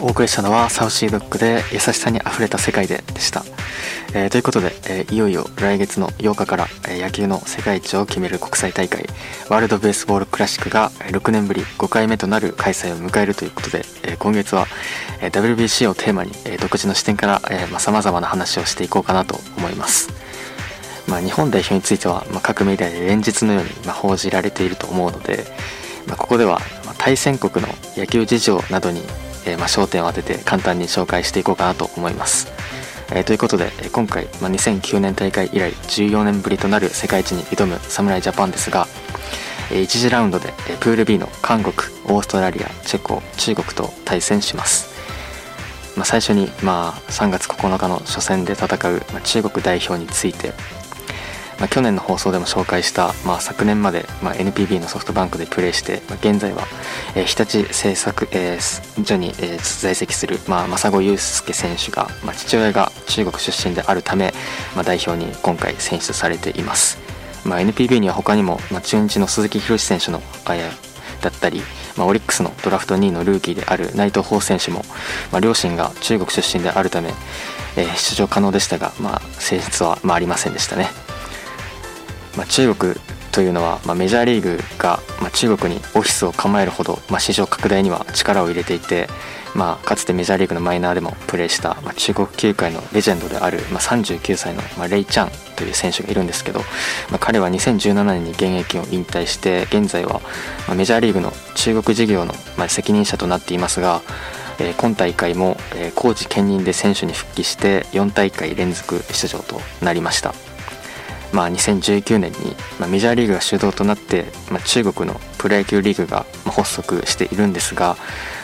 お送りしたのはサウシードッグで優しさにあふれた世界ででした、えー、ということで、えー、いよいよ来月の8日から、えー、野球の世界一を決める国際大会ワールドベースボールクラシックが6年ぶり5回目となる開催を迎えるということで、え今月は、え WBC をテーマに、え独自の視点からさまざ、まな話をしていこうかなと思います。まあ、日本代表については、まあ、各メディアで連日のように、まあ、報じられていると思うので、まあ、ここでは、対戦国の野球事情などに、えー、ま焦点を当てて簡単に紹介していこうかなと思います。えー、ということで、え今回、ま2009年大会以来14年ぶりとなる世界一に挑む侍ジャパンですが、え1次ラウンドで、えプール B の韓国オーストラリアチェコ中国と対戦します。まあ、最初に、まあ、3月9日の初戦で戦う、ま中国代表についてまあ、去年の放送でも紹介した、まあ、昨年まで、まあ、NPB のソフトバンクでプレーして、まあ、現在は、えー、日立製作、えー、所に、えー、在籍する、まあ、真子祐介選手が、まあ、父親が中国出身であるため、まあ、代表に今回選出されています、まあ、NPB には他にも、まあ、中日の鈴木宏選手のえだったり、まあ、オリックスのドラフト2位のルーキーである内藤豊選手も、まあ、両親が中国出身であるため、えー、出場可能でしたが、まあ、選出は、まあ、ありませんでしたね。まあ、中国というのは、まあ、メジャーリーグが、まあ、中国にオフィスを構えるほど、まあ、市場拡大には力を入れていて、まあ、かつてメジャーリーグのマイナーでもプレーした、まあ、中国球界のレジェンドである、まあ、39歳の、まあ、レイ・チャンという選手がいるんですけど、まあ、彼は2017年に現役を引退して現在は、まあ、メジャーリーグの中国事業の、まあ、責任者となっていますが、えー、今大会も、えー、コーチ兼任で選手に復帰して4大会連続出場となりました。まあ、2019年に、ま、メジャーリーグが主導となって、ま、中国のプロ野球リーグが発足しているんですが、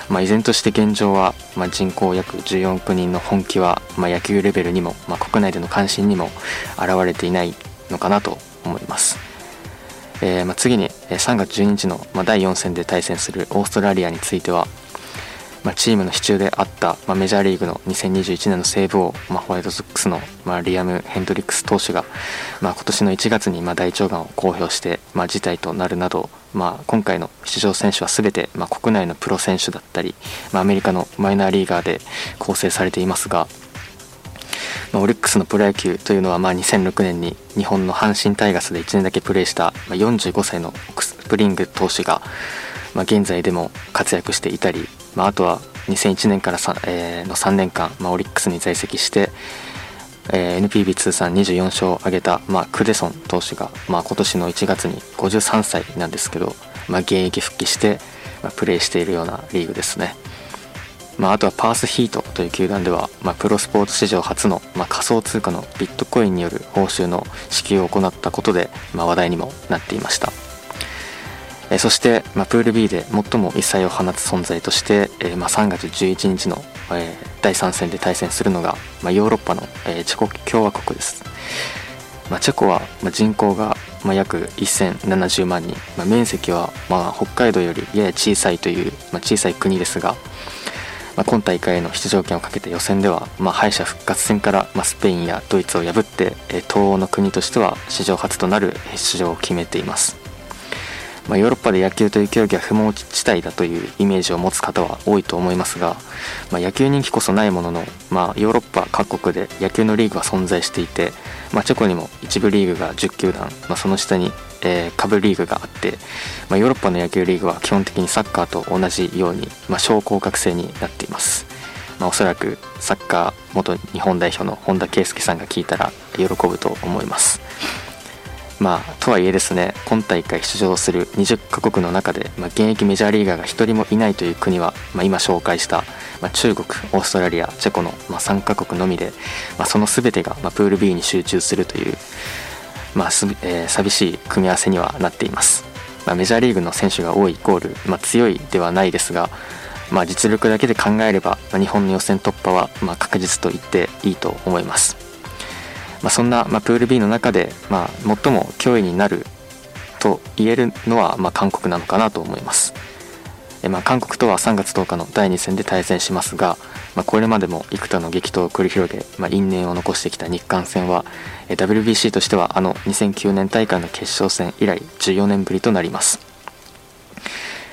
ま、依然として現状は、ま、人口約14億人の本気は、ま、野球レベルにも、ま、国内での関心にも現れていないのかなと思います。えーま、次に3月12日の、ま、第4戦で対戦するオーストラリアについてはまあ、チームの支柱であった、まあ、メジャーリーグの2021年のセーブ王、まあ、ホワイトソックスの、まあ、リアム・ヘンドリックス投手が、まあ、今年の1月にまあ大腸がんを公表して、まあ、事態となるなど、まあ、今回の出場選手は全て、まあ、国内のプロ選手だったり、まあ、アメリカのマイナーリーガーで構成されていますが、まあ、オリックスのプロ野球というのはまあ2006年に日本の阪神タイガースで1年だけプレーしたまあ45歳のスプリング投手が、まあ、現在でも活躍していたりまあ、あとは2001年からえー、の3年間、まあ、オリックスに在籍して、えー、NPB 通算24勝を挙げた、まあ、クデソン投手が、まあ、今年の1月に53歳なんですけど、まあ、現役復帰して、まあ、プレーしているようなリーグですね。まあ、あとはパースヒートという球団では、まあ、プロスポーツ史上初の、まあ、仮想通貨のビットコインによる報酬の支給を行ったことで、まあ、話題にもなっていました。えそして、まあ、プール B で最も異彩を放つ存在として、えまあ、3月11日の、え第3戦で対戦するのが、まあ、ヨーロッパの、えチェコ共和国です、まあ、チェコは、ま人口が、ま約1070万人、ま面積は、ま北海道よりやや小さいという、ま小さい国ですが、ま今大会への出場権をかけた予選では、ま敗者復活戦から、まスペインやドイツを破って、え東欧の国としては史上初となる出場を決めています。まあ、ヨーロッパで野球という競技は不毛地帯だというイメージを持つ方は多いと思いますが、まあ、野球人気こそないものの、まあ、ヨーロッパ各国で野球のリーグは存在していて、まあ、チェコにも一部リーグが10球団、まあ、その下に、えー、下部リーグがあって、まあ、ヨーロッパの野球リーグは基本的にサッカーと同じように、まあ、小降格制になっています。まあ、おそらくサッカー元日本代表の本田圭佑さんが聞いたら喜ぶと思います。まあ、とはいえですね今大会出場する20カ国の中で、まあ、現役メジャーリーガーが1人もいないという国は、まあ、今紹介した、まあ、中国オーストラリアチェコの、まあ、3カ国のみで、まあ、その全てが、まあ、プール B に集中するという、まあすえー、寂しい組み合わせにはなっています、まあ、メジャーリーグの選手が多いイコール、まあ、強いではないですが、まあ、実力だけで考えれば、まあ、日本の予選突破は、まあ、確実と言っていいと思います。まあ、そんな、まあ、プール B の中で、まあ、最も脅威になると言えるのは、まあ、韓国なのかなと思います。えまあ、韓国とは3月10日の第2戦で対戦しますが、まあ、これまでも幾多の激闘を繰り広げ、まあ、因縁を残してきた日韓戦はえ WBC としてはあの2009年大会の決勝戦以来14年ぶりとなります、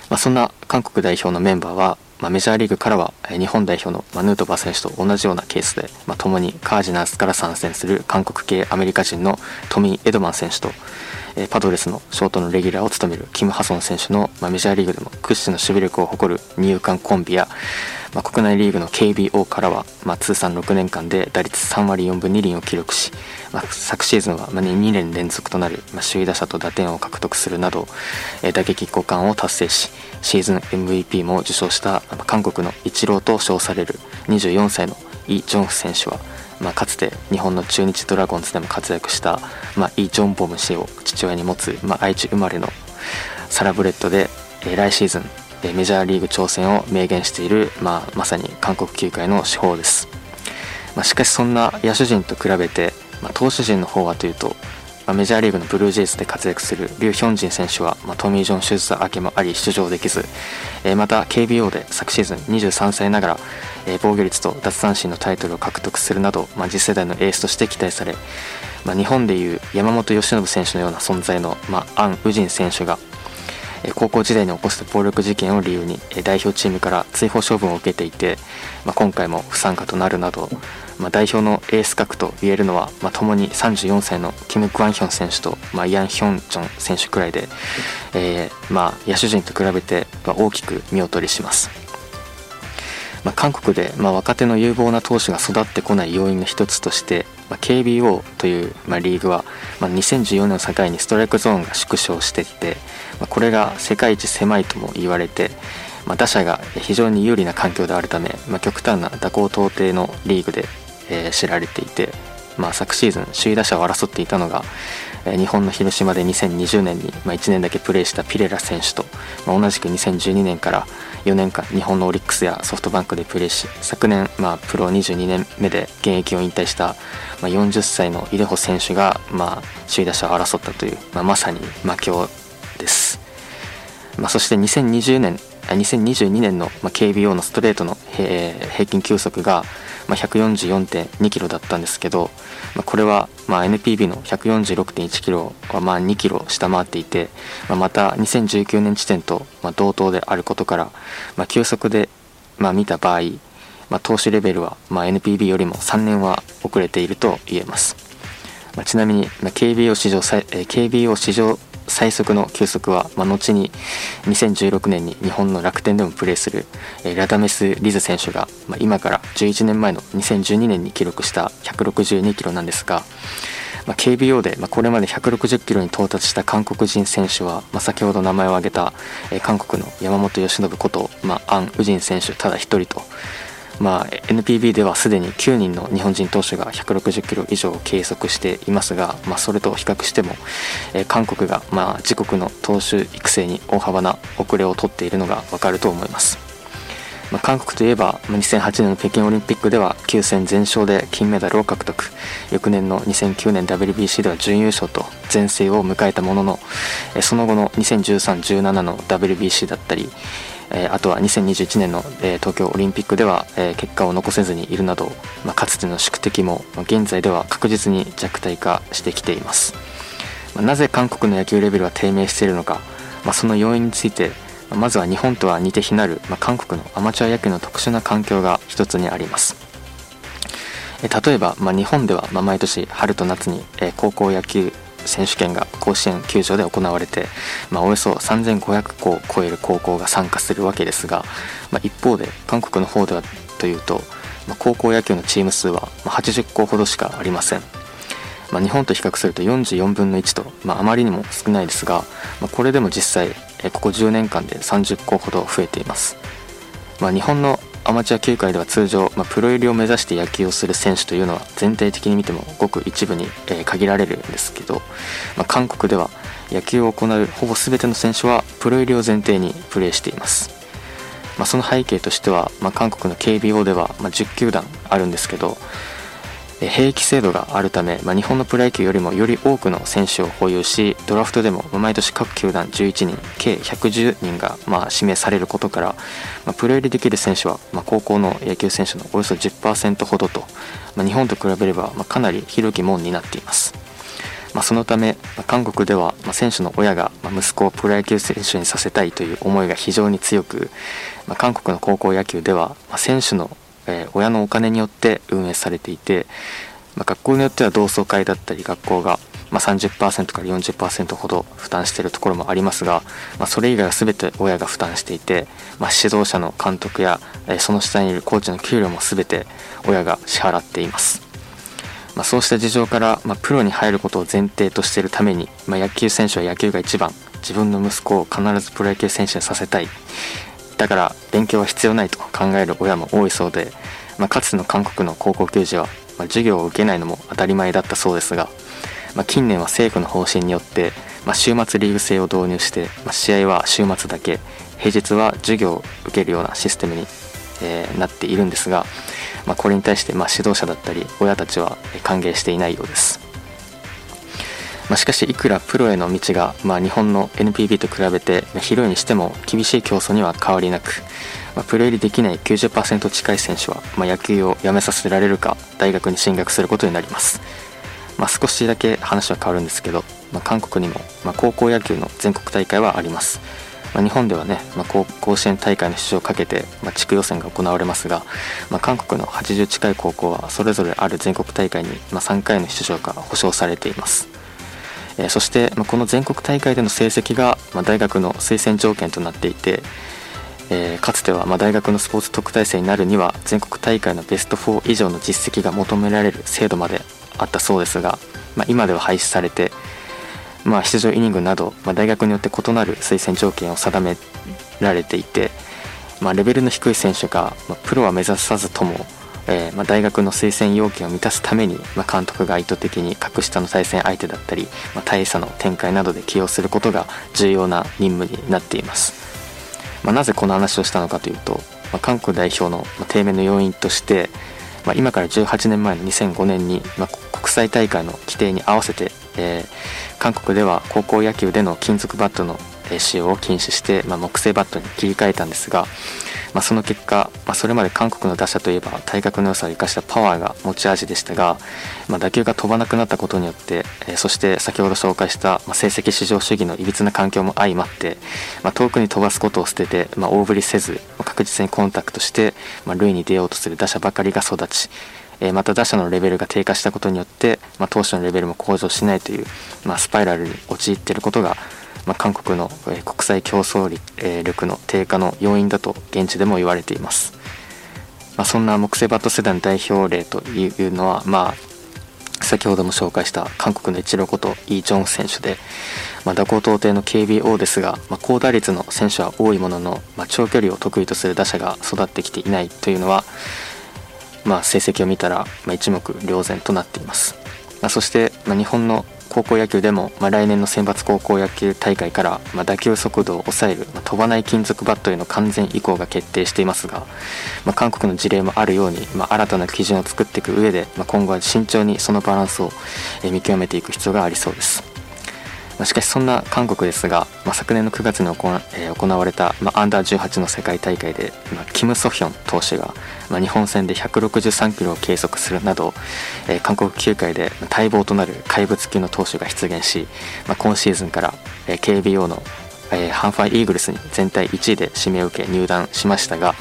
まあ、そんな韓国代表のメンバーはまあ、メジャーリーグからは日本代表の、ま、ヌートバー選手と同じようなケースで、まあ、共にカージナルスから参戦する韓国系アメリカ人のトミー・エドマン選手とパドレスのショートのレギュラーを務めるキム・ハソン選手の、ま、メジャーリーグでも屈指の守備力を誇る二遊間コンビや、ま、国内リーグの KBO からは、ま、通算6年間で打率3割4分2厘を記録し、ま、昨シーズンは2年連続となる、ま、首位打者と打点を獲得するなど、え打撃交換を達成しシーズン MVP も受賞した、ま、韓国のイチローと称される24歳のイ・ジョンフ選手はまあ、かつて日本の中日ドラゴンズでも活躍した、まあ、イ・ジョンボム氏を父親に持つ、まあ、愛知生まれのサラブレッドで、えー、来シーズン、えー、メジャーリーグ挑戦を明言している、まあ、まさに韓国球界の手法です、まあ、しかしそんな野手陣と比べて、まあ、投手陣の方はというと、まあ、メジャーリーグのブルージェイズで活躍するリュウ・ヒョンジン選手は、まあ、トミー・ジョン手術明けもあり出場できず、えー、また KBO で昨シーズン23歳ながらえー、防御率と奪三振のタイトルを獲得するなど、まあ、次世代のエースとして期待され、まあ、日本でいう山本由伸選手のような存在の、まあ、アン・ウジン選手が、高校時代に起こした暴力事件を理由に、代表チームから追放処分を受けていて、まあ、今回も不参加となるなど、まあ、代表のエース格と言えるのは、まあ、共に34歳のキム・クワンヒョン選手と、まあ、ヤン・ヒョンチョン選手くらいで、えーまあ、野手陣と比べて、まあ、大きく見劣りします。まあ、韓国で、まあ、若手の有望な投手が育ってこない要因の一つとして、まあ、KBO という、まあ、リーグは、まあ、2014年を境にストライクゾーンが縮小していて、まあ、これが世界一狭いとも言われて、まあ、打者が非常に有利な環境であるため、まあ、極端な蛇行到底のリーグで、えー、知られていて、まあ、昨シーズン首位打者を争っていたのがえ、日本の広島で2020年に、まあ、1年だけプレーしたピレラ選手と、まあ、同じく2012年から4年間日本のオリックスやソフトバンクでプレーし昨年、まあ、プロ22年目で現役を引退した、まあ、40歳のイデホ選手が、まあ、首位打者を争ったという、まあ、まさに魔境です、まあ、そして2020年2022年の、KBO のストレートの、平均球速が、まあ、144.2キロだったんですけど、まあ、これはま NPB の146.1キロはまあ2キロ下回っていて、まあ、また2019年時点とま同等であることから、ま、急速でま見た場合、ま、投手レベルはま NPB よりも3年は遅れていると言えます。ま、ちなみに、ま、KBO 史上最、えー、KBO 史上最速の球速は、まあ、後に2016年に日本の楽天でもプレーする、えー、ラダメス・リズ選手が、まあ、今から11年前の2012年に記録した162キロなんですが、まあ、KBO で、まあ、これまで160キロに到達した韓国人選手は、まあ、先ほど名前を挙げた、えー、韓国の山本由伸こと、まあ、アン・ウジン選手ただ一人とまあ、NPB ではすでに9人の日本人投手が160キロ以上を計測していますが、まあ、それと比較しても、えー、韓国がまあ自国の投手育成に大幅な遅れをとっているのが分かると思います。まあ、韓国といえば2008年の北京オリンピックでは9戦全勝で金メダルを獲得翌年の2009年 WBC では準優勝と全盛を迎えたもののその後の2013-17の WBC だったりえー、あとは2021年の、えー、東京オリンピックでは、えー、結果を残せずにいるなど、まあ、かつての宿敵も、現在では確実に弱体化してきています、まあ、なぜ韓国の野球レベルは低迷しているのか、まあ、その要因について、まあ、まずは日本とは似て非なる、まあ、韓国のアマチュア野球の特殊な環境が一つにあります。例えば、まあ、日本では、まあ、毎年春と夏に、えー、高校野球選手権が甲子園球場で行われて、まあ、およそ3500校を超える高校が参加するわけですが、まあ、一方で韓国の方ではというと、まあ、高校野球のチーム数は80校ほどしかありません、まあ、日本と比較すると44分の1と、まあ、あまりにも少ないですが、まあ、これでも実際ここ10年間で30校ほど増えています、まあ、日本のアマチュア球界では通常、まあ、プロ入りを目指して野球をする選手というのは全体的に見てもごく一部に、えー、限られるんですけど、まあ、韓国では野球を行うほぼ全ての選手はプロ入りを前提にプレーしています、まあ、その背景としては、ま韓国の KBO では、ま10球団あるんですけど、兵役制度があるため、まあ、日本のプロ野球よりもより多くの選手を保有しドラフトでも毎年各球団11人計110人がまあ指名されることから、まあ、プロ入りできる選手はま高校の野球選手のおよそ10%ほどと、まあ、日本と比べればまかなり広き門になっています。まあ、そのため、まあ、韓国では、ま選手の親が、ま息子をプロ野球選手にさせたいという思いが非常に強く、ま韓国の高校野球では、ま選手の、えー、親のお金によって運営されていて、ま学校によっては同窓会だったり学校が、まあ、30%から40%ほど負担しているところもありますが、まあ、それ以外は全て親が負担していて、ま、指導者の監督や、えー、その下にいるコーチの給料も全て親が支払っています。ま、そうした事情から、ま、プロに入ることを前提としているために、ま、野球選手は野球が一番自分の息子を必ずプロ野球選手にさせたいだから勉強は必要ないと考える親も多いそうで、まあ、かつての韓国の高校球児は、ま授業を受けないのも当たり前だったそうですが、ま近年は政府の方針によって、ま週末リーグ制を導入して、ま試合は週末だけ平日は授業を受けるようなシステムに、えー、なっているんですが、ま、これに対してま指導者だったり親たちは歓迎していないようです、まあ、しかしいくらプロへの道が、まあ、日本の NPB と比べて広いにしても厳しい競争には変わりなく、まあプロ入りできない90%近い選手は、まあ野球をやめさせられるか大学に進学することになります、まあ少しだけ話は変わるんですけど、まあ韓国にも、まあ高校野球の全国大会はあります。まあ、日本ではね、まあ、甲子園大会の出場をかけて、まあ、地区予選が行われますが、まあ、韓国の80近い高校はそれぞれある全国大会に、まあ、3回の出場が保証されています、え、そして、まあ、この全国大会での成績が、ま、大学の推薦条件となっていて、えー、かつてはま大学のスポーツ特待生になるには全国大会のベスト4以上の実績が求められる制度まであったそうですが、まあ、今では廃止されて、まあ、出場イニングなど、まあ、大学によって異なる推薦条件を定められていて、ま、レベルの低い選手が、ま、プロは目指さずとも、えー、まあ、大学の推薦要件を満たすために、まあ、監督が意図的に格下の対戦相手だったり、まあ、大差の展開などで起用することが重要な任務になっています、まあ、なぜこの話をしたのかというと、まあ、韓国代表の低迷の要因として、まあ、今から18年前の2005年に、まあ、国際大会の規定に合わせて、えー韓国では高校野球での金属バットの使用を禁止して、まあ、木製バットに切り替えたんですが、まあ、その結果、まあ、それまで韓国の打者といえば体格の良さを生かしたパワーが持ち味でしたが、まあ、打球が飛ばなくなったことによって、えー、そして先ほど紹介した、ま成績至上主義のいびつな環境も相まって、ま遠くに飛ばすことを捨てて、ま大振りせず確実にコンタクトして、ま塁に出ようとする打者ばかりが育ちえまた打者のレベルが低下したことによって、まあ、投手のレベルも向上しないという、まあ、スパイラルに陥っていることが、まあ、韓国の、国際競争力の低下の要因だと現地でも言われています、まあ、そんな木製バット世代の代表例というのは、まあ、先ほども紹介した韓国のイチローことイ・ジョン選手で、まあ、打高到底の KBO ですが、まあ、高打率の選手は多いものの、まあ、長距離を得意とする打者が育ってきていないというのは、まあ、成績を見たら、ま、一目瞭然となっています、まあ、そして、まあ、日本の高校野球でも、まあ、来年の選抜高校野球大会から、まあ、打球速度を抑える、まあ、飛ばない金属バットへの完全移行が決定していますが、ま、韓国の事例もあるように、ま、新たな基準を作っていく上で、ま、今後は慎重にそのバランスを見極めていく必要がありそうです。まあ、しかしそんな韓国ですが、まあ、昨年の9月に行,、えー、行われた、まあ、アンダー18の世界大会で、まあ、キム・ソヒョン投手が、まあ、日本戦で163キロを計測するなど、えー、韓国球界で待望となる怪物級の投手が出現し、まあ、今シーズンから、えー、KBO の、えー、ハンファイイーグルスに全体1位で指名を受け入団しましたが、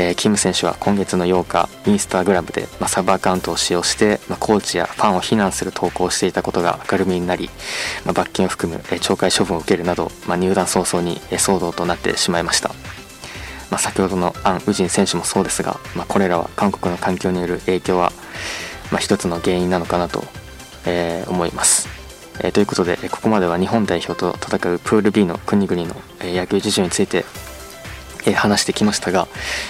えー、キム選手は今月の8日インスタグラムで、まあ、サブアカウントを使用して、まあ、コーチやファンを非難する投稿をしていたことが明るみになり、まあ、罰金を含む、えー、懲戒処分を受けるなど、ま入団早々に、えー、騒動となってしまいました、ま先ほどのアン・ウジン選手もそうですが、まこれらは韓国の環境による影響は、ま一つの原因なのかなと、え思います。えー、ということで、ここまでは日本代表と戦うプール B の国々の、え野球事情についてえ話してきましたが、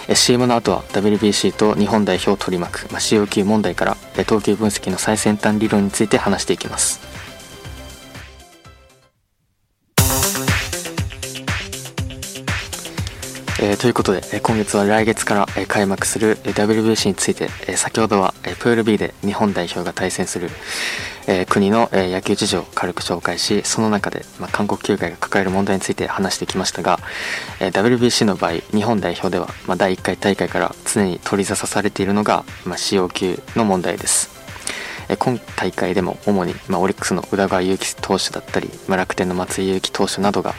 え CM の後は WBC と日本代表を取り巻く、まあ、COQ 問題から、え投球分析の最先端理論について話していきます。えー、ということで、え今月は来月から、え開幕する、え WBC について、え先ほどは、えプール B で日本代表が対戦する、え国の、え野球事情を軽く紹介しその中で、まあ、韓国球界が抱える問題について話してきましたが、え WBC の場合日本代表では、まあ、第1回大会から常に取り沙汰されているのが、まあ、使用球の問題です。今大会でも主に、まあ、オリックスの宇田川優希投手だったり、まあ、楽天の松井裕樹投手などが、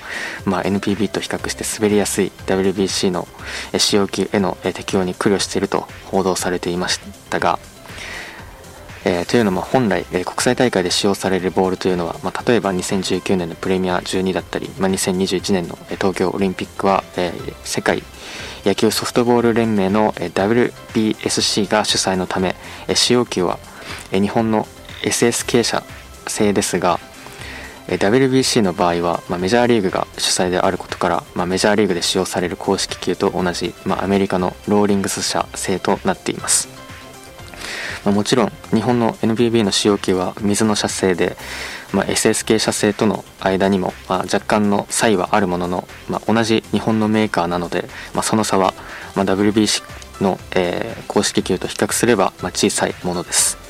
まあ、NPB と比較して滑りやすい WBC の使用機への適用に苦慮していると報道されていましたが、えー、というのも本来、えー、国際大会で使用されるボールというのは、まあ、例えば2019年のプレミア12だったり、まあ、2021年の東京オリンピックは、えー、世界野球ソフトボール連盟の WBSC が主催のため使用球は日本の SSK 社製ですが WBC の場合は、まあ、メジャーリーグが主催であることから、まあ、メジャーリーグで使用される公式球と同じ、まあ、アメリカのローリングス社製となっています。ま、もちろん日本の NBB の使用機は水の射精で、ま、SSK 射精との間にも、まあ、若干の差異はあるものの、ま、同じ日本のメーカーなので、ま、その差は、ま、WBC の、えー、公式球と比較すれば、ま、小さいものです。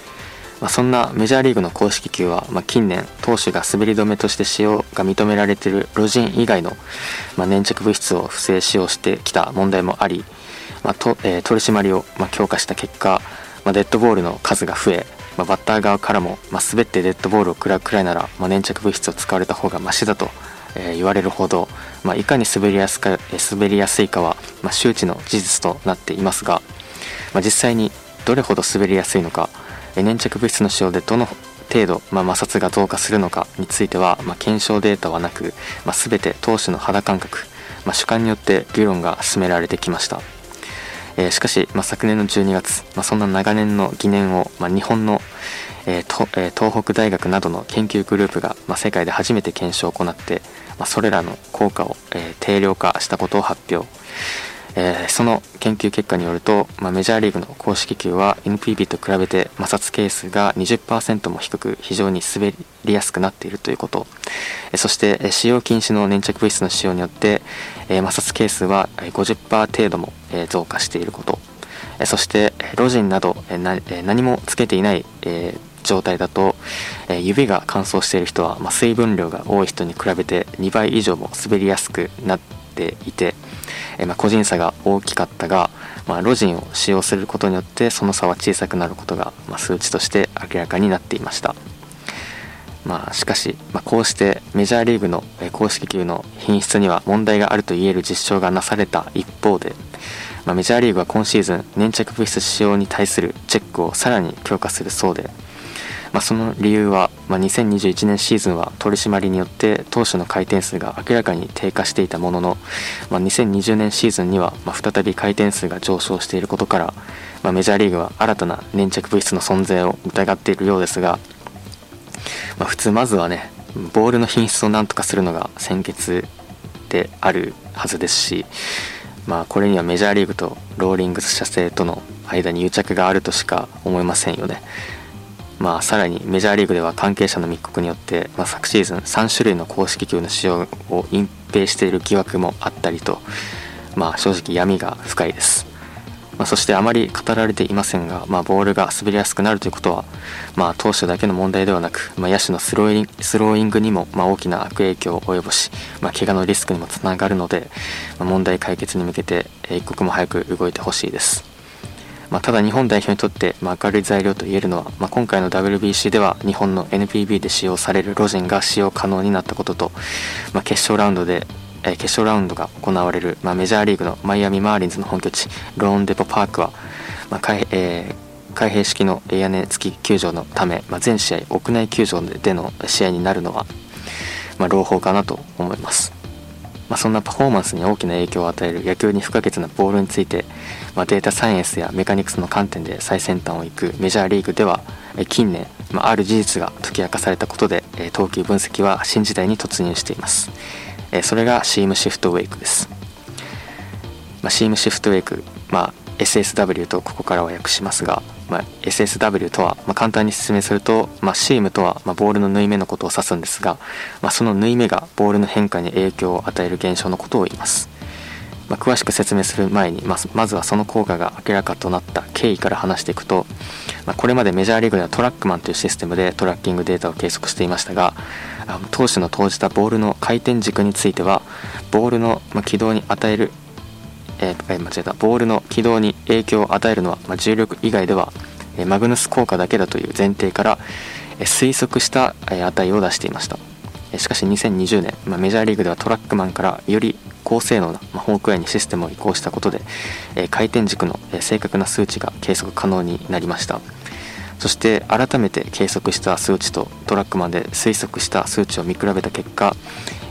まあ、そんなメジャーリーグの公式球は、まあ、近年投手が滑り止めとして使用が認められているロジン以外の、まあ、粘着物質を不正使用してきた問題もあり、まあとえー、取り締まりを、まあ、強化した結果、まあ、デッドボールの数が増え、まあ、バッター側からも、まあ、滑ってデッドボールを食らうくらいなら、まあ、粘着物質を使われた方がマシだと、えー、言われるほど、まあ、いかに滑りやすか滑りやすいかは、まあ、周知の事実となっていますが、まあ、実際にどれほど滑りやすいのか、粘着物質の使用でどの程度、まあ、摩擦が増加するのかについては、まあ、検証データはなく、まあ、全て投手の肌感覚、ま、主観によって議論が進められてきました。えー、しかし、ま、昨年の12月、ま、そんな長年の疑念を、ま、日本の、えーとえー、東北大学などの研究グループが、ま、世界で初めて検証を行って、ま、それらの効果を、えー、定量化したことを発表、えー、その研究結果によると、まあ、メジャーリーグの公式球は NPB と比べて摩擦係数が20%も低く非常に滑りやすくなっているということ、えー、そして使用禁止の粘着物質の使用によって、えー、摩擦係数は50%程度も、え増加していること、えそしてロジンなど、え何もつけていない、え状態だと、え指が乾燥している人は、まあ、水分量が多い人に比べて2倍以上も滑りやすくなっていて、えまあ、個人差が大きかったが、まあ、ロジンを使用することによってその差は小さくなることが、まあ、数値として明らかになっていました。まあ、しかし、まあ、こうしてメジャーリーグの公式球の品質には問題があるといえる実証がなされた一方で、まあ、メジャーリーグは今シーズン粘着物質使用に対するチェックをさらに強化するそうで、まあ、その理由は、まあ、2021年シーズンは取り締まりによって投手の回転数が明らかに低下していたものの、まあ、2020年シーズンには、ま再び回転数が上昇していることから、まメジャーリーグは新たな粘着物質の存在を疑っているようですが、ま普通まずはねボールの品質を何とかするのが先決であるはずですし、まあ、これにはメジャーリーグとローリングス社製との間に癒着があるとしか思いませんよね。まあ、さらにメジャーリーグでは関係者の密告によって、まあ、昨シーズン3種類の公式球の使用を隠蔽している疑惑もあったりと、まあ、正直闇が深いです、まあ、そしてあまり語られていませんが、まあ、ボールが滑りやすくなるということは、まあ、投手だけの問題ではなく、まあ、野手のスローインスローイングにも、まあ、大きな悪影響を及ぼし、まあ、怪我のリスクにもつながるので、まあ、問題解決に向けて一刻も早く動いてほしいです。まあ、ただ日本代表にとって、明るい材料と言えるのは、まあ、今回の WBC では日本の NPB で使用されるロジンが使用可能になったことと、まあ、決勝ラウンドで、決勝ラウンドが行われる、まあ、メジャーリーグのマイアミ・マーリンズの本拠地ローンデポパークは、まあ開えー、開閉式の屋根付き球場のため、まあ、全試合屋内球場での試合になるのは、まあ、朗報かなと思います。まあ、そんなパフォーマンスに大きな影響を与える野球に不可欠なボールについて、まあ、データサイエンスやメカニクスの観点で最先端を行くメジャーリーグでは近年、まあ、ある事実が解き明かされたことで投球分析は新時代に突入しています。それがシームシフトウェイクです、まあ、シームシフトウェイク、まあ、SSW とここからは訳しますがまあ、SSW とは、まあ、簡単に説明すると、まあ、シームとは、まあ、ボールの縫い目のことを指すんですが、まあ、その縫い目がボールの変化に影響を与える現象のことを言います、まあ、詳しく説明する前にまずまずはその効果が明らかとなった経緯から話していくと、まあ、これまでメジャーリーグではトラックマンというシステムでトラッキングデータを計測していましたが投手の投じたボールの回転軸についてはボールの軌道に与えるえー、間違えたボールの軌道に影響を与えるのは、まあ、重力以外ではマグヌス効果だけだという前提から推測した値を出していました。しかし2020年、まあ、メジャーリーグではトラックマンからより高性能な、まあ、ホークアイにシステムを移行したことで、え回転軸の、正確な数値が計測可能になりました。そして改めて計測した数値とトラックマンで推測した数値を見比べた結果、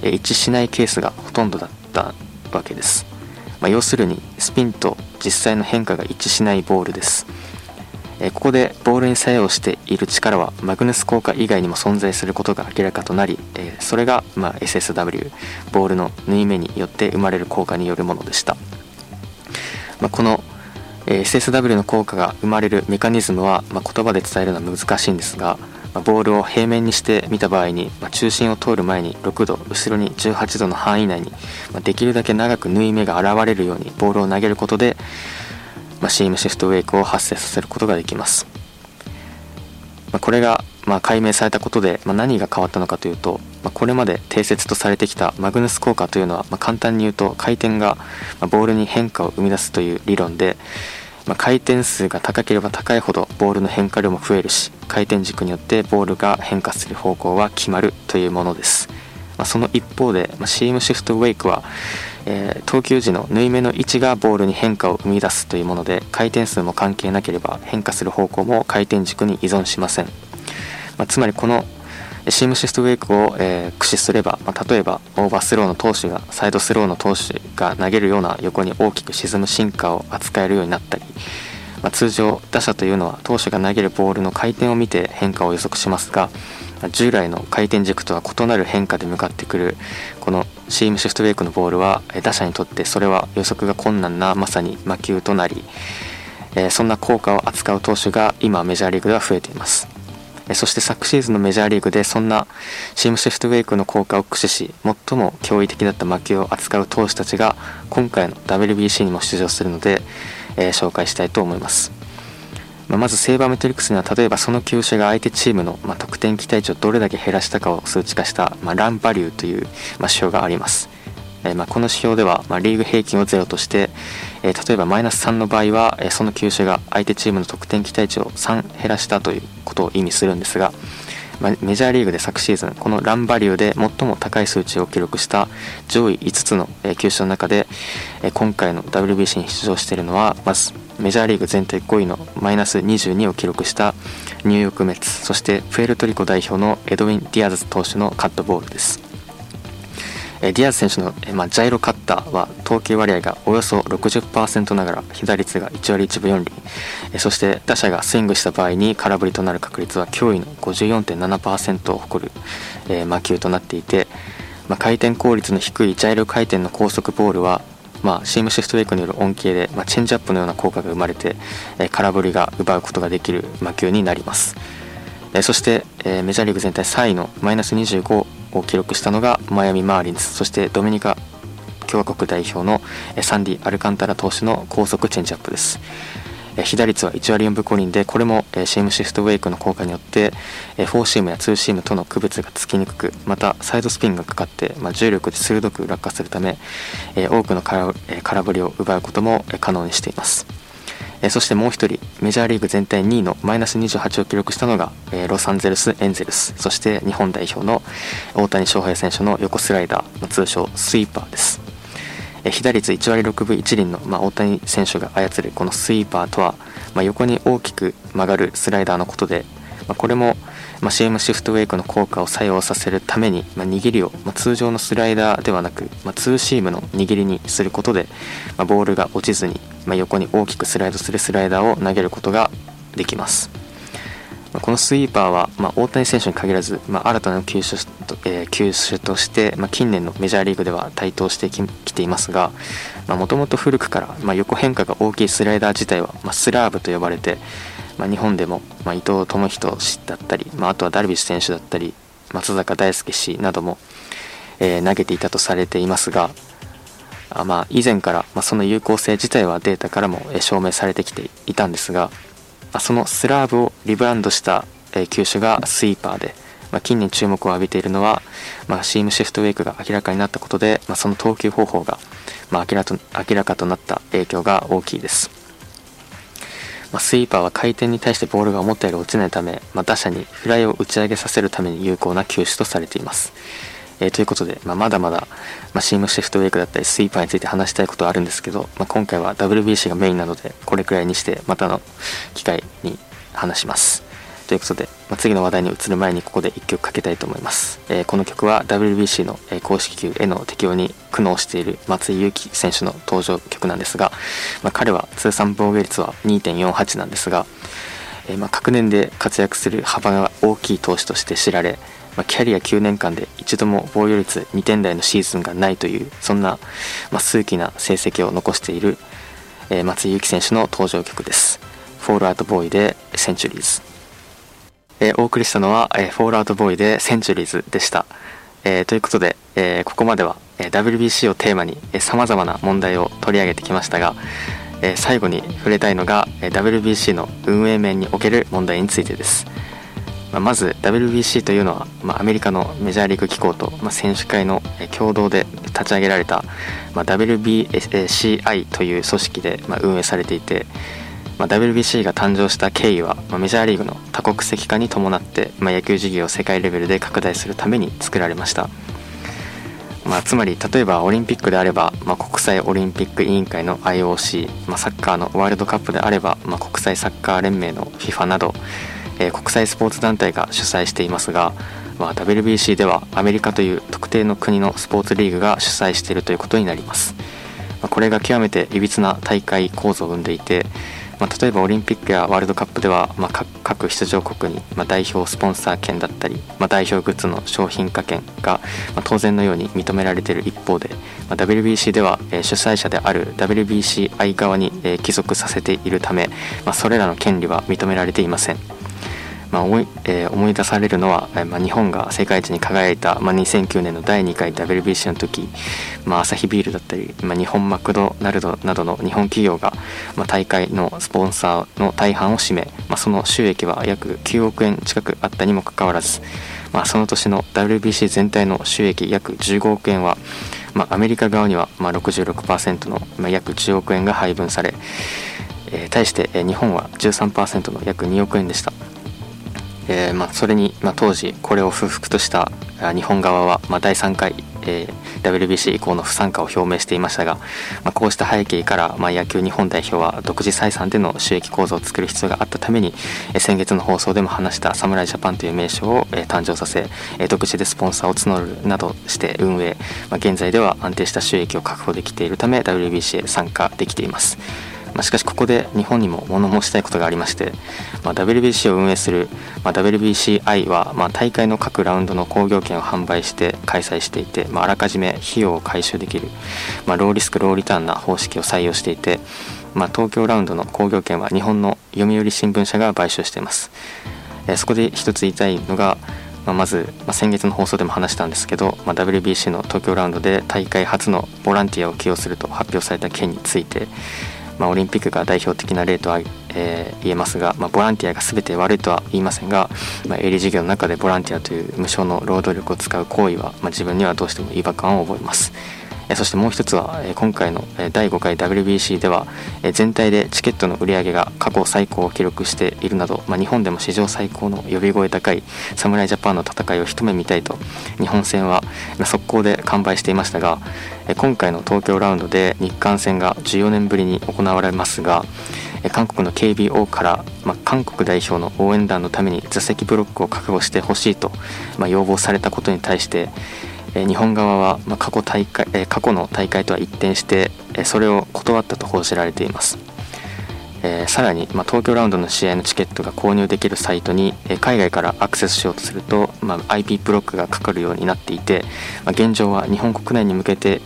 一致しないケースがほとんどだったわけです、まあ、要するにスピンと実際の変化が一致しないボールです。えここでボールに作用している力はマグヌス効果以外にも存在することが明らかとなり、えそれが、ま SSW ボールの縫い目によって生まれる効果によるものでした、まこの、SSW の効果が生まれるメカニズムは、ま言葉で伝えるのは難しいんですが、まボールを平面にして見た場合に、ま中心を通る前に6度後ろに18度の範囲内に、まできるだけ長く縫い目が現れるようにボールを投げることでまあ、CM シフトウェイクを発生させることができます、まあ、これがま解明されたことで、ま、何が変わったのかというと、ま、これまで定説とされてきたマグヌス効果というのは、ま、簡単に言うと回転がボールに変化を生み出すという理論で、ま、回転数が高ければ高いほどボールの変化量も増えるし回転軸によってボールが変化する方向は決まるというものです、ま、その一方で、まあ、CM シフトウェイクはえー、投球時の縫い目の位置がボールに変化を生み出すというもので回転数も関係なければ変化する方向も回転軸に依存しません、まあ、つまりこのシームシフトウェイクを、えー、駆使すれば、まあ、例えばオーバースローの投手がサイドスローの投手が投げるような横に大きく沈むシンカーを扱えるようになったり、まあ、通常打者というのは投手が投げるボールの回転を見て変化を予測しますが従来の回転軸とは異なる変化で向かってくるこのシームシフトウェイクのボールは打者にとってそれは予測が困難なまさに魔球となりそんな効果を扱う投手が今メジャーリーグでは増えています。そして昨シーズンのメジャーリーグでそんなシームシフトウェイクの効果を駆使し最も驚異的だった魔球を扱う投手たちが今回の WBC にも出場するので、紹介したいと思います。まあ、まずセーバーメトリックスには例えばその球種が相手チームの、まあ、得点期待値をどれだけ減らしたかを数値化した、まあ、ランバリューという、まあ、指標があります、えー、まあ、この指標では、まあ、リーグ平均を0として、えー、例えばマイナス3の場合は、えー、その球種が相手チームの得点期待値を3減らしたということを意味するんですが、メジャーリーグで昨シーズンこのランバリューで最も高い数値を記録した上位5つの、球種の中で、今回の WBC に出場しているのはまずメジャーリーグ全体5位のマイナス22を記録したニューヨークメッツそしてプエルトリコ代表のエドウィン・ディアズ投手のカットボールです。ディアズ選手の、ジャイロカッターは投球割合がおよそ60%ながら被打率が1割1分4厘。そして打者がスイングした場合に空振りとなる確率は驚異の54.7%を誇る、魔球となっていて、回転効率の低いジャイロ回転の高速ボールはまあ、シームシフトウェイクによる恩恵で、まあ、チェンジアップのような効果が生まれて、えー、空振りが奪うことができる魔球になります、そして、え、メジャーリーグ全体3位のマイナス25を記録したのがマイアミ・マーリンズ。そしてドミニカ共和国代表のサンディ・アルカンタラ投手の高速チェンジアップです。被打率は1割4分5厘でこれもシームシフトウェイクの効果によってフォーシームやツーシームとの区別がつきにくくまたサイドスピンがかかって、まあ、重力で鋭く落下するため多くの空振りを奪うことも可能にしています。そしてもう1人メジャーリーグ全体2位のマイナス28を記録したのがロサンゼルス・エンゼルス。そして日本代表の大谷翔平選手の横スライダー通称スイーパーです。被打率1割6分1厘の、まあ、大谷選手が操るこのスイーパーとは、まあ、横に大きく曲がるスライダーのことで、まあ、これも、まあ、CM シフトウェイクの効果を作用させるために、まあ、握りを、まあ、通常のスライダーではなく、まあ、ツーシームの握りにすることで、まあ、ボールが落ちずに、まあ、横に大きくスライドするスライダーを投げることができます。このスイーパーは、まあ、大谷選手に限らず、まあ、新たな球種と,、えー、球種として、まあ、近年のメジャーリーグでは台頭してきていますがもともと古くから、まあ、横変化が大きいスライダー自体は、まあ、スラーブと呼ばれて、まあ、日本でも、まあ、伊藤智仁氏だったり、まあ、あとはダルビッシュ選手だったり松坂大輔氏なども、えー、投げていたとされていますがあまあ以前から、まあ、その有効性自体はデータからも証明されてきていたんですがそのスラーブをリブランドした、球種がスイーパーで、まあ、近年注目を浴びているのは、まあ、シームシフトウェイクが明らかになったことで、まあ、その投球方法が、ま明ら明らかとなった影響が大きいです。まあ、スイーパーは回転に対してボールが思ったより落ちないため、まあ、打者にフライを打ち上げさせるために有効な球種とされています。えー、ということで、まあ、まだまだ、まあ、シームシフトウェイクだったりスイーパーについて話したいことはあるんですけど、まあ、今回は WBC がメインなのでこれくらいにしてまたの機会に話します。ということで、まあ、次の話題に移る前にここで1曲かけたいと思います、えー、この曲は WBC の公式球への適用に苦悩している松井裕樹選手の登場曲なんですが、まあ、彼は通算防御率は2.48なんですが、えー、まあ各年で活躍する幅が大きい投手として知られ、ま、キャリア9年間で一度も防御率2点台のシーズンがないというそんな、ま、数奇な成績を残している、え、松井裕樹選手の登場曲です。フォールアウトボーイでセンチュリーズ。えー、お送りしたのは、えー、フォールアウトボーイでセンチュリーズでした。えー、ということで、えここまでは、え WBC をテーマにさまざまな問題を取り上げてきましたが、え最後に触れたいのが、え WBC の運営面における問題についてです。まあ、まず WBC というのは、まあ、アメリカのメジャーリーグ機構と、まあ、選手会の共同で立ち上げられた、まあ、WBCI という組織で、まあ、運営されていて、まあ、WBC が誕生した経緯は、まあ、メジャーリーグの多国籍化に伴って、まあ、野球事業を世界レベルで拡大するために作られました、まあ、つまり例えばオリンピックであれば、まあ、国際オリンピック委員会の IOC、まあ、サッカーのワールドカップであれば、まあ、国際サッカー連盟の FIFA など、えー、国際スポーツ団体が主催していますが、まあ、WBC ではアメリカという特定の国のスポーツリーグが主催しているということになります、ま、これが極めていびつな大会構造を生んでいてまあ、例えばオリンピックやワールドカップでは、まあ、各出場国に、ま、代表スポンサー権だったり、まあ、代表グッズの商品化権が、ま、当然のように認められている一方で、ま、WBC では、え、主催者である WBCI 側に、え、帰属させているため、ま、それらの権利は認められていません。まあ思いえー、思い出されるのは、まあ、日本が世界一に輝いた、まあ、2009年の第2回 WBC の時、まあ、アサヒビールだったり、まあ、日本マクドナルドなどの日本企業が、まあ、大会のスポンサーの大半を占め、まあ、その収益は約9億円近くあったにもかかわらず、まあ、その年の WBC 全体の収益約15億円は、まあ、アメリカ側にはまあ66%の、まあ、約10億円が配分され、えー、対して、日本は13%の約2億円でした。えー、まあ、それに、まあ、当時これを不服とした日本側は、まあ、第3回、えー、WBC 以降の不参加を表明していましたが、まあ、こうした背景から、まあ、野球日本代表は独自採算での収益構造を作る必要があったために、えー、先月の放送でも話した侍ジャパンという名称を、えー、誕生させ、えー、独自でスポンサーを募るなどして運営、まあ、現在では安定した収益を確保できているため WBC へ参加できています。まあ、しかしここで日本にも物申したいことがありまして、まあ、WBC を運営する、まあ、WBCI は、ま、大会の各ラウンドの興行権を販売して開催していて、まあ、らかじめ費用を回収できる、ま、ローリスクローリターンな方式を採用していて、ま、東京ラウンドの興行権は日本の読売新聞社が買収しています、えー、そこで一つ言いたいのがま、まず、ま、先月の放送でも話したんですけど、ま、WBC の東京ラウンドで大会初のボランティアを起用すると発表された件について、まあ、オリンピックが代表的な例とは、えー、言えますが、まあ、ボランティアが全て悪いとは言いませんが、まあ、営利事業の中でボランティアという無償の労働力を使う行為は、まあ、自分にはどうしても違和感を覚えます。そしてもう一つは今回の第5回 WBC では全体でチケットの売り上げが過去最高を記録しているなど、まあ、日本でも史上最高の呼び声高い侍ジャパンの戦いを一目見たいと日本戦は速攻で完売していましたが今回の東京ラウンドで日韓戦が14年ぶりに行われますが韓国の KBO から、まあ、韓国代表の応援団のために座席ブロックを確保してほしいと、まあ、要望されたことに対してえ日本側は、ま過去大会、え過去の大会とは一転して、えそれを断ったと報じられています。え、さらに、ま、東京ラウンドの試合のチケットが購入できるサイトに、え、海外からアクセスしようとすると、ま、IP ブロックがかかるようになっていて、ま、現状は日本国内に向けて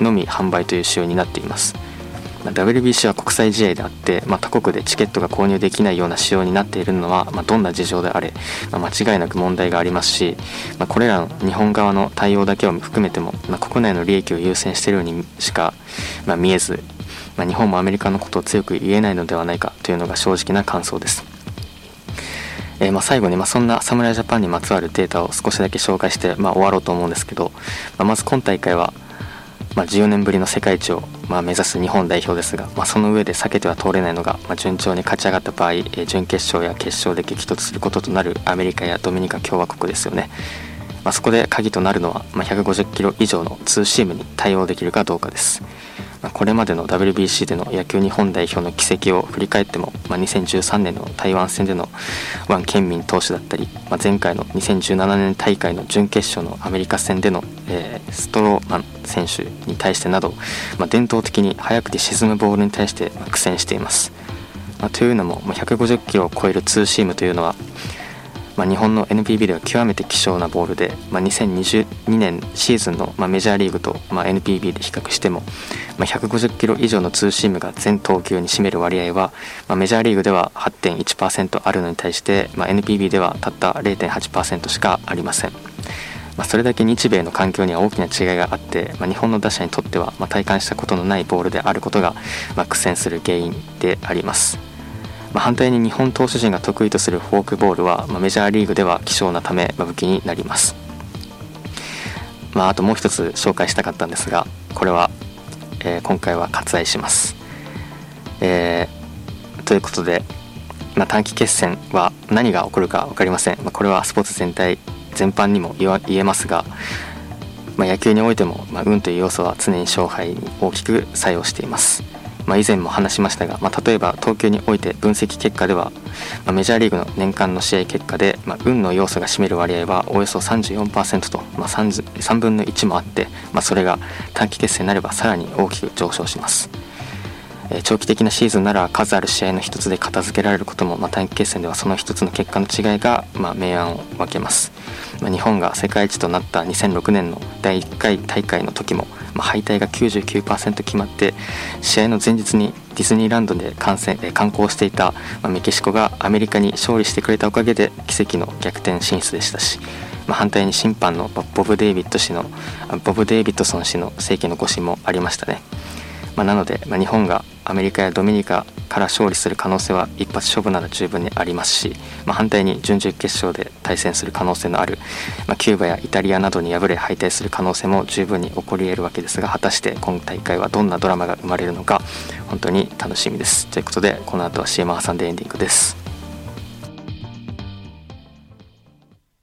のみ販売という仕様になっています。WBC は国際試合であって、まあ、他国でチケットが購入できないような仕様になっているのは、まあ、どんな事情であれ、ま、間違いなく問題がありますし、まこれらの日本側の対応だけを含めても、ま国内の利益を優先しているようにしか、ま見えず、ま日本もアメリカのことを強く言えないのではないかというのが正直な感想です。えー、ま最後に、まそんな侍ジャパンにまつわるデータを少しだけ紹介して、ま終わろうと思うんですけど、ままず今大会はまあ、14年ぶりの世界一を、まあ、目指す日本代表ですが、まあ、その上で避けては通れないのが、まあ、順調に勝ち上がった場合、え、準決勝や決勝で激突することとなるアメリカやドミニカ共和国ですよね。まあ、そこで鍵となるのは、まあ、150キロ以上のツーシームに対応できるかどうかです。まあ、これまでの WBC での野球日本代表の軌跡を振り返っても、まあ、2013年の台湾戦でのワン・ケンミン投手だったり、まあ、前回の2017年大会の準決勝のアメリカ戦での、えー、ストローマン選手に対してなど、まあ、伝統的に速くて沈むボールに対して苦戦しています。まあ、というのも、150キロを超えるツーシームというのはまあ、日本の NPB では極めて希少なボールで、まあ、2022年シーズンの、まあ、メジャーリーグと、まあ、NPB で比較しても、まあ、150キロ以上のツーシームが全投球に占める割合は、まあ、メジャーリーグでは8.1%あるのに対して、まあ、NPB ではたった0.8%しかありません。まあ、それだけ日米の環境には大きな違いがあって、まあ、日本の打者にとっては、まあ、体感したことのないボールであることが、まあ、苦戦する原因であります。ま、反対に日本投手陣が得意とするフォークボールは、ま、メジャーリーグでは希少なため、ま、武器になります、まあ、あともう一つ紹介したかったんですがこれは、えー、今回は割愛します、えー、ということで、まあ、短期決戦は何が起こるか分かりません、まあ、これはスポーツ全体全般にも言えますが、まあ、野球においても、ま、運という要素は常に勝敗に大きく作用しています。まあ、以前も話しましたが、まあ、例えば東京において分析結果では、まあ、メジャーリーグの年間の試合結果で、まあ、運の要素が占める割合はおよそ34%と、まあ3、3分の1もあって、まあ、それが短期決戦になればさらに大きく上昇します。長期的なシーズンなら数ある試合の一つで片付けられることも、まあ、短期決戦ではその一つの結果の違いが、まあ、明暗を分けます、まあ、日本が世界一となった2006年の第1回大会の時もまあ、敗退が99%決まって試合の前日にディズニーランドで観戦観光していた、まあ、メキシコがアメリカに勝利してくれたおかげで奇跡の逆転進出でしたし、まあ、反対に審判のボブ・デイビッド氏のボブ・デイビッドソン氏の世紀の誤信もありましたね。まあ、なので、まあ、日本がアメリカやドミニカから勝利する可能性は一発勝負なら十分にありますし、まあ、反対に準々決勝で対戦する可能性のある、まあ、キューバやイタリアなどに敗れ敗退する可能性も十分に起こり得るわけですが果たして今大会はどんなドラマが生まれるのか本当に楽しみです。ということでこの後は CM 挟んでエンディングです。